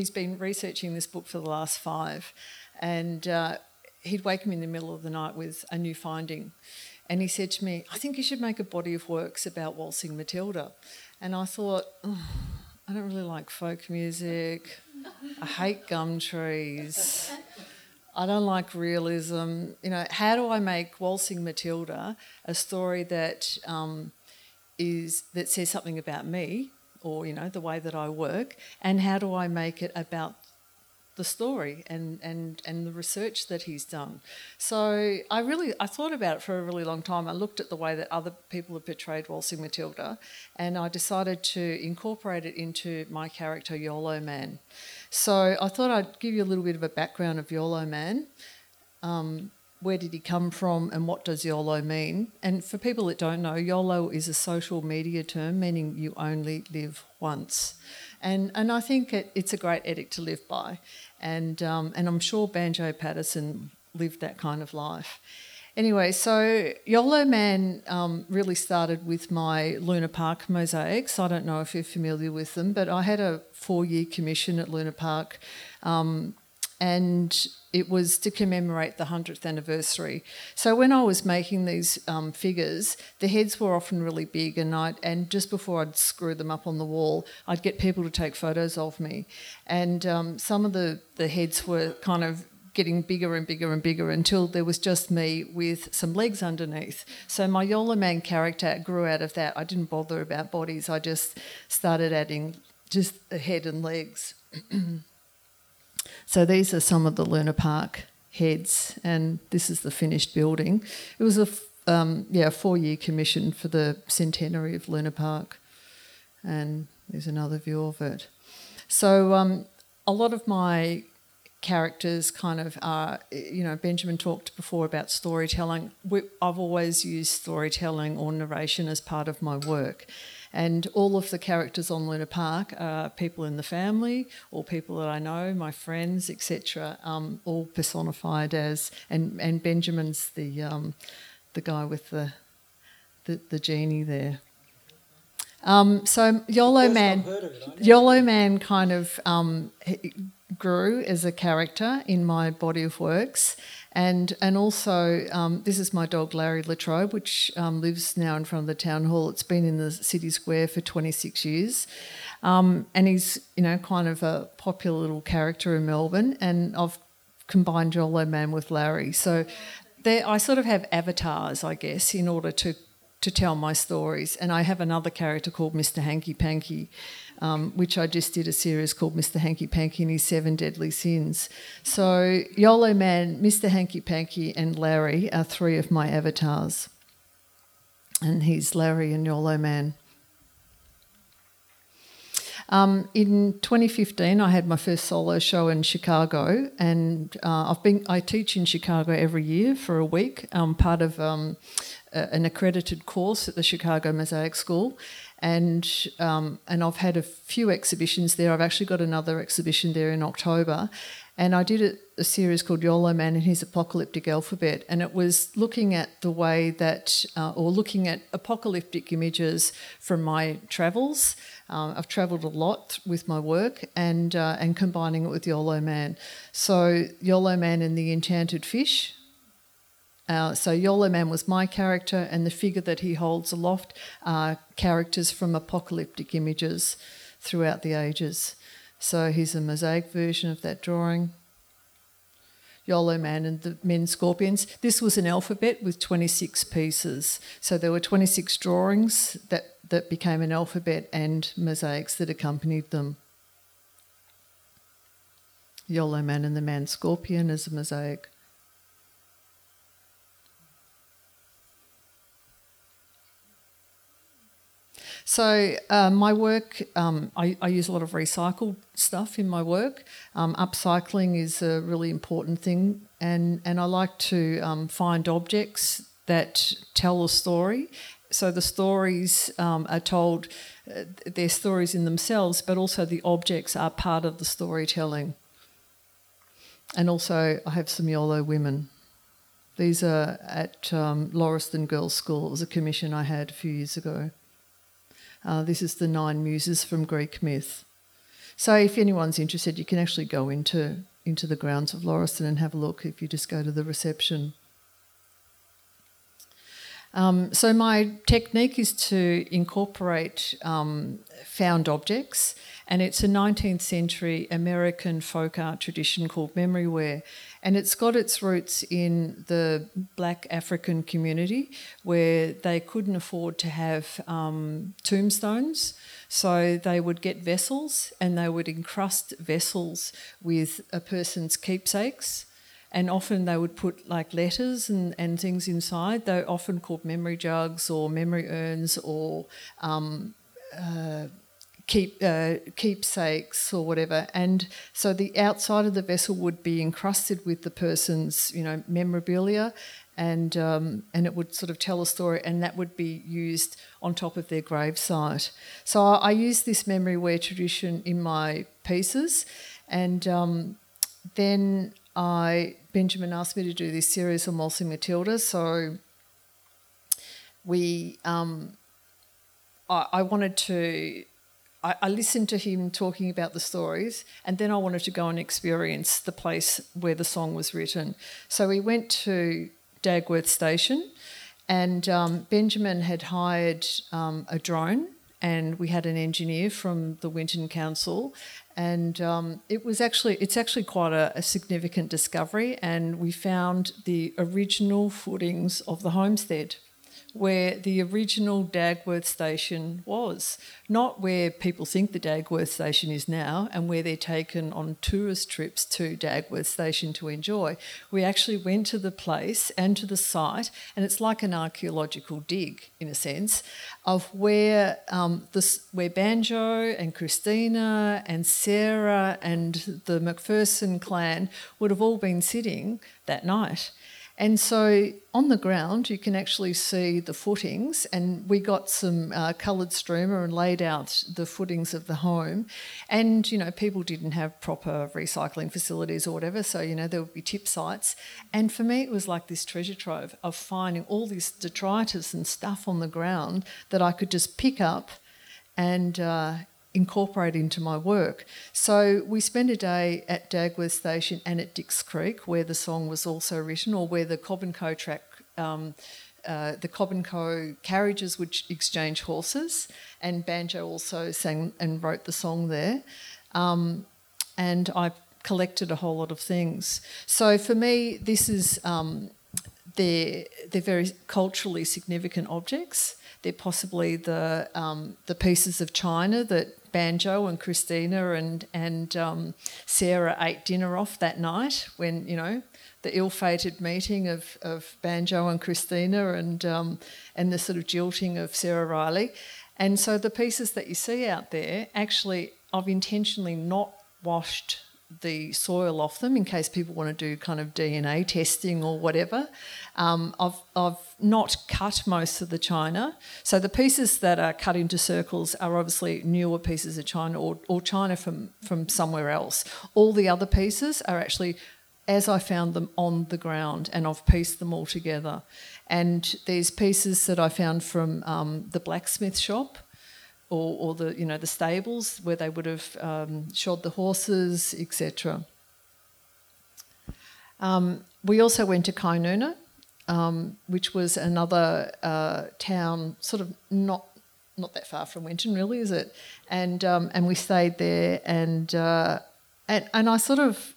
He's been researching this book for the last five, and uh, he'd wake me in the middle of the night with a new finding. And he said to me, I think you should make a body of works about Waltzing Matilda. And I thought, I don't really like folk music. I hate gum trees. I don't like realism. You know, how do I make Waltzing Matilda a story that um, is that says something about me, or you know, the way that I work, and how do I make it about the story and, and, and the research that he's done. So I really I thought about it for a really long time. I looked at the way that other people have portrayed Waltzing Matilda and I decided to incorporate it into my character Yolo Man. So I thought I'd give you a little bit of a background of Yolo Man. Um, where did he come from and what does YOLO mean? And for people that don't know, YOLO is a social media term meaning you only live once. And, and I think it, it's a great edict to live by. And, um, and I'm sure Banjo Paterson lived that kind of life. Anyway, so YOLO Man um, really started with my Luna Park mosaics. I don't know if you're familiar with them, but I had a four year commission at Luna Park um, and it was to commemorate the 100th anniversary. So when I was making these um, figures, the heads were often really big, and I and just before I'd screw them up on the wall, I'd get people to take photos of me, and um, some of the the heads were kind of getting bigger and bigger and bigger until there was just me with some legs underneath. So my Yolo Man character grew out of that. I didn't bother about bodies. I just started adding just a head and legs. So these are some of the Luna Park heads, and this is the finished building. It was a um, yeah four year commission for the centenary of Luna Park, and there's another view of it. So um, a lot of my characters kind of are, you know, Benjamin talked before about storytelling. We, I've always used storytelling or narration as part of my work. And all of the characters on Luna Park are people in the family or people that I know, my friends, etc., um, all personified as, and, and Benjamin's the, um, the guy with the, the, the genie there. Um, so Yolo Man, it, Yolo Man kind of um, grew as a character in my body of works, and and also um, this is my dog Larry Latrobe, which um, lives now in front of the town hall. It's been in the city square for 26 years, um, and he's you know kind of a popular little character in Melbourne. And I've combined Yolo Man with Larry, so I sort of have avatars, I guess, in order to to tell my stories. And I have another character called Mr. Hanky Panky, um, which I just did a series called Mr. Hanky Panky and His Seven Deadly Sins. So YOLO Man, Mr. Hanky Panky, and Larry are three of my avatars. And he's Larry and YOLO Man. Um, in 2015, I had my first solo show in Chicago, and uh, I've been I teach in Chicago every year for a week. Part of um, a, an accredited course at the Chicago Mosaic School, and um, and I've had a few exhibitions there. I've actually got another exhibition there in October, and I did a, a, series called YOLO Man and His Apocalyptic Alphabet, and it was looking at the way that, uh, or looking at apocalyptic images from my travels. Um, I've travelled a lot with my work, and uh, and combining it with YOLO Man. So YOLO Man and the Enchanted Fish, uh, so Yolo Man was my character, and the figure that he holds aloft are characters from apocalyptic images throughout the ages. So he's a mosaic version of that drawing. Yolo Man and the men scorpions. This was an alphabet with 26 pieces. So there were 26 drawings that, that became an alphabet and mosaics that accompanied them. Yolo Man and the man scorpion as a mosaic. So uh, my work, um, I, I, use a lot of recycled stuff in my work. Um, upcycling is a really important thing, and and I like to um, find objects that tell a story. So the stories um, are told, uh, they're stories in themselves, but also the objects are part of the storytelling. And also, I have some YOLO women. These are at um, Lauriston Girls' School. It was a commission I had a few years ago. Uh, this is the nine muses from Greek myth. So if anyone's interested, you can actually go into into the grounds of Lauriston and have a look if you just go to the reception. Um, so my technique is to incorporate um, found objects, and it's a 19th century American folk art tradition called memory ware, and it's got its roots in the black African community where they couldn't afford to have um, tombstones. So they would get vessels and they would encrust vessels with a person's keepsakes and often they would put like letters and, and things inside. They're often called memory jugs or memory urns or um, uh, keep uh, keepsakes or whatever. And so the outside of the vessel would be encrusted with the person's you know memorabilia. And, um, and it would sort of tell a story, and that would be used on top of their gravesite. So I, I use this memory ware tradition in my pieces, and um, then I Benjamin asked me to do this series on Waltzing Matilda, so we um, I, wanted to. I, I listened to him talking about the stories, and then I wanted to go and experience the place where the song was written. So we went to Dagworth Station, and um, Benjamin had hired um, a drone and we had an engineer from the Winton Council, and um, it was actually it's actually quite a, a, significant discovery, and we found the original footings of the homestead where the original Dagworth station was, not where people think the Dagworth station is now and where they're taken on tourist trips to Dagworth station to enjoy. We actually went to the place and to the site, and it's like an archaeological dig in a sense of where um, this where Banjo and Christina and Sarah and the Macpherson clan would have all been sitting that night. And so on the ground, you can actually see the footings, and we got some uh, coloured streamer and laid out the footings of the home. And, you know, people didn't have proper recycling facilities or whatever, so, you know, there would be tip sites. And for me, it was like this treasure trove of finding all this detritus and stuff on the ground that I could just pick up and, uh, incorporate into my work. So we spent a day at Dagworth Station and at Dix Creek, where the song was also written, or where the Cobb and Co track. Um, uh, the Cobb and Co carriages would exchange horses, and Banjo also sang and wrote the song there. Um, and I collected a whole lot of things. So for me, this is um, they're they're very culturally significant objects. They're possibly the um, the pieces of china that Banjo and Christina and and um, Sarah ate dinner off that night when you know the ill-fated meeting of, of Banjo and Christina and um, and the sort of jilting of Sarah Riley, and so the pieces that you see out there actually I've intentionally not washed the soil off them in case people want to do kind of DNA testing or whatever. Um, I've, I've not cut most of the china. So the pieces that are cut into circles are obviously newer pieces of china or, or china from, from somewhere else. All the other pieces are actually as I found them on the ground and I've pieced them all together. And there's pieces that I found from um, the blacksmith shop or, or the you know the stables where they would have um, shod the horses, etc. Um, we also went to Kynuna, um, which was another uh, town, sort of not not that far from Winton, really, is it? And um, and we stayed there, and uh, and and I sort of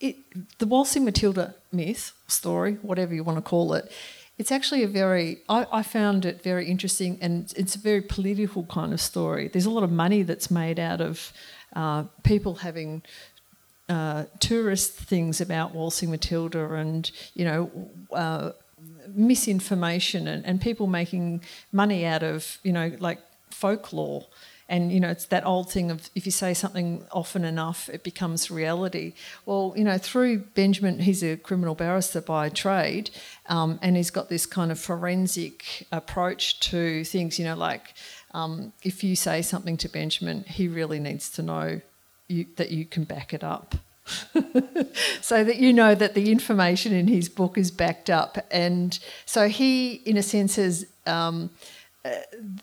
it, the Waltzing Matilda myth story, whatever you want to call it, it's actually a very, I, I, found it very interesting and it's a very political kind of story. There's a lot of money that's made out of uh, people having uh, tourist things about Waltzing Matilda and, you know, uh, misinformation and, and people making money out of, you know, like folklore. And you know, it's that old thing of if you say something often enough, it becomes reality. Well, you know, through Benjamin, he's a criminal barrister by trade, um, and he's got this kind of forensic approach to things. You know, like um, if you say something to Benjamin, he really needs to know you, that you can back it up. so that you know that the information in his book is backed up. And so he, in a sense, has um,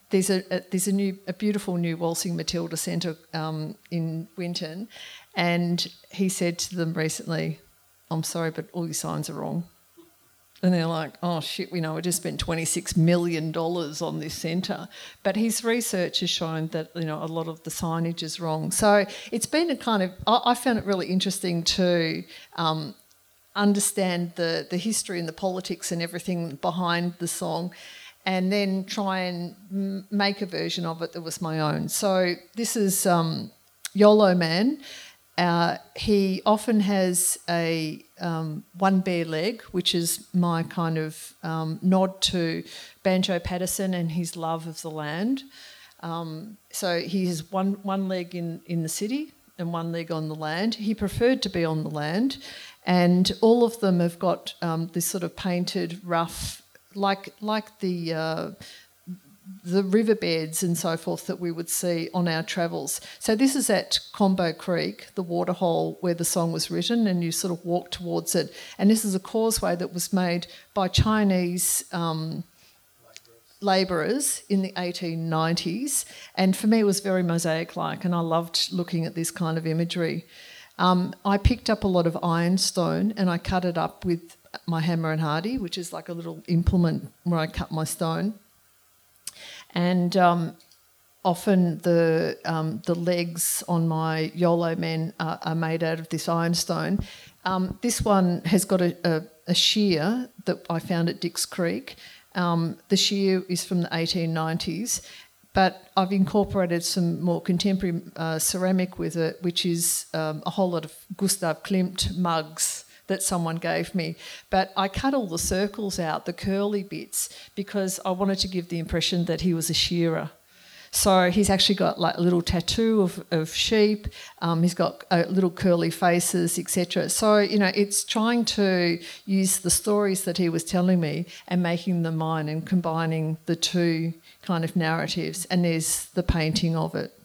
there's a, a, there's a new a beautiful new waltzing Matilda centre um, in Winton, and he said to them recently, "I'm sorry, but all your signs are wrong." And they're like, "Oh shit, we know we just spent 26 million dollars on this centre," but his research has shown that you know a lot of the signage is wrong. So it's been a kind of I, I found it really interesting to. Um, understand the, the history and the politics and everything behind the song and then try and m- make a version of it that was my own. So this is um, YOLO Man. Uh, he often has a um, one bare leg, which is my kind of um, nod to Banjo Paterson and his love of the land. Um, so he has one one leg in, in the city and one leg on the land. He preferred to be on the land, and all of them have got um, this sort of painted, rough like like the uh, the riverbeds and so forth that we would see on our travels. So this is at Combo Creek, the waterhole where the song was written, and you sort of walk towards it. And this is a causeway that was made by Chinese. Um, labourers in the 1890s, and for me it was very mosaic like, and I loved looking at this kind of imagery. Um, I picked up a lot of ironstone and I cut it up with my hammer and hardy, which is like a little implement where I cut my stone. And um, often the um, the legs on my YOLO men are, are made out of this ironstone. Um, this one has got a, a, a, shear that I found at Dix Creek. Um, the shear is from the 1890s, but I've incorporated some more contemporary uh, ceramic with it, which is um, a whole lot of Gustav Klimt mugs that someone gave me. But I cut all the circles out, the curly bits, because I wanted to give the impression that he was a shearer. So he's actually got like a little tattoo of, of sheep. Um, he's got uh, little curly faces, etc. So you know, it's trying to use the stories that he was telling me and making them mine and combining the two kind of narratives. And there's the painting of it.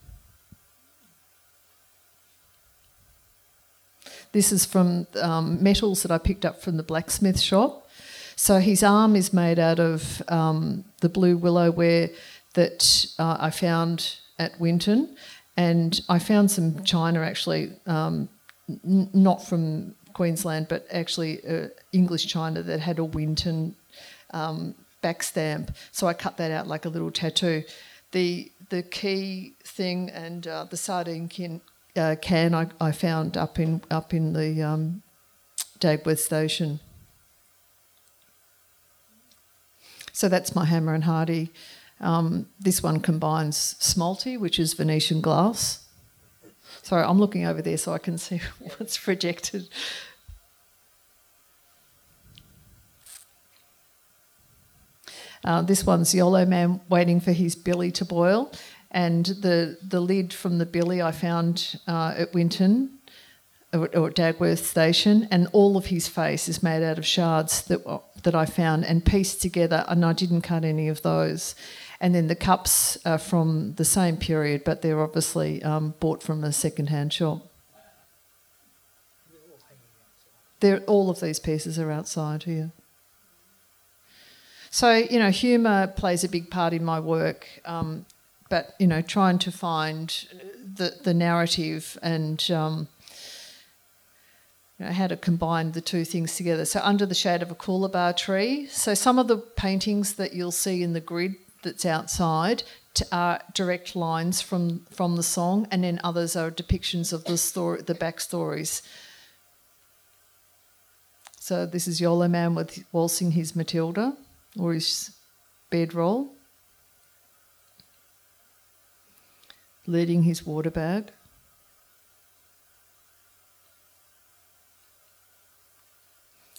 This is from um, metals that I picked up from the blacksmith shop. So his arm is made out of um, the blue willow ware that uh, I found at Winton, and I found some china actually, um, n- not from Queensland, but actually uh, English china that had a Winton um, back stamp. So I cut that out like a little tattoo. The the key thing and uh, the sardine can, uh, can I, I, found up in up in the um, Dagworth station. So that's my hammer and hardy. Um, this one combines smalti, which is Venetian glass. Sorry, I'm looking over there so I can see what's projected. Uh, this one's Yolo Man waiting for his billy to boil, and the the lid from the billy I found uh, at Winton or, at Dagworth Station, and all of his face is made out of shards that that I found and pieced together, and I didn't cut any of those. And then the cups are from the same period, but they're obviously um, bought from a second-hand shop. They're, all of these pieces are outside here. So, you know, humour plays a big part in my work. Um, but you know, trying to find the the narrative and um, you know, how to combine the two things together. So, under the shade of a coolabah tree. So, some of the paintings that you'll see in the grid that's outside are direct lines from from the song, and then others are depictions of the story, the backstories. So, this is Yolo Man with waltzing his Matilda or his bedroll. Leading his water bag.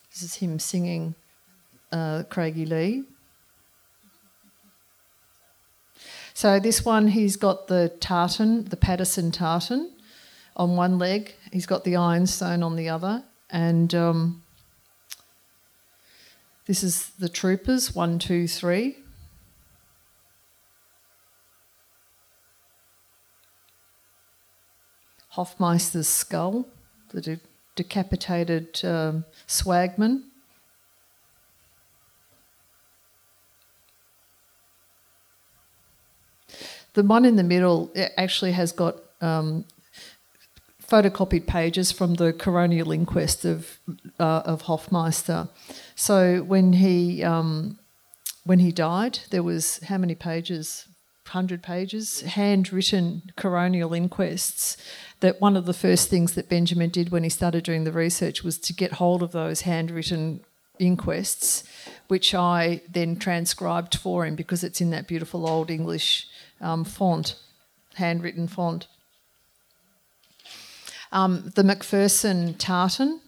This is him singing uh, Craigielea. So this one, he's got the tartan, the Paterson tartan, on one leg. He's got the ironstone on the other, and um, this is the troopers one, two, three. Hoffmeister's skull, the de- decapitated um, swagman. the one in the middle actually has got um, photocopied pages from the coronial inquest of uh, of Hoffmeister. So when he um, when he died, there was how many pages? Hundred pages, handwritten coronial inquests. That one of the first things that Benjamin did when he started doing the research was to get hold of those handwritten inquests, which I then transcribed for him because it's in that beautiful old English um, font, handwritten font. Um, the Macpherson tartan,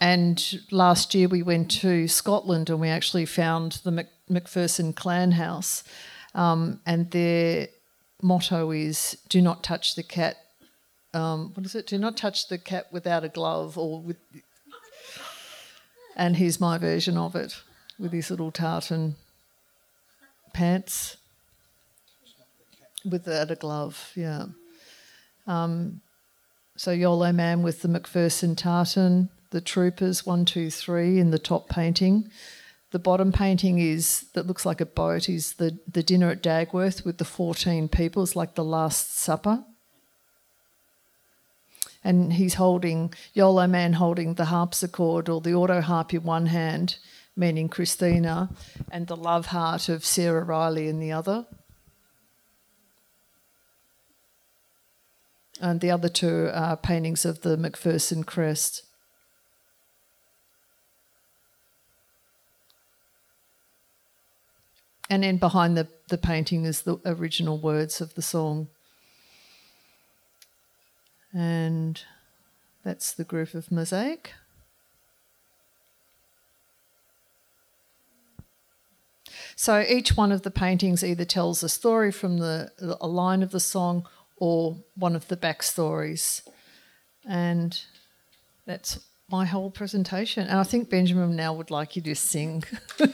and last year we went to Scotland and we actually found the Mac- Macpherson clan house, um, and their motto is "Do not touch the cat." Um, what is it? Do not touch the cat without a glove or with. And here's my version of it with his little tartan pants without a glove, yeah. Um, so Yolo Man with the Macpherson tartan, the troopers one, two, three in the top painting. The bottom painting is that looks like a boat is the, the dinner at Dagworth with the 14 people. It's like the Last Supper. And he's holding, Yolo Man holding the harpsichord or the auto harp in one hand, meaning Christina, and the love heart of Sarah Riley in the other. and the other two are paintings of the Macpherson crest. And then behind the, the painting is the original words of the song. And that's the group of mosaic. So each one of the paintings either tells a story from the a line of the song or one of the backstories. And that's my whole presentation. And I think Benjamin now would like you to sing.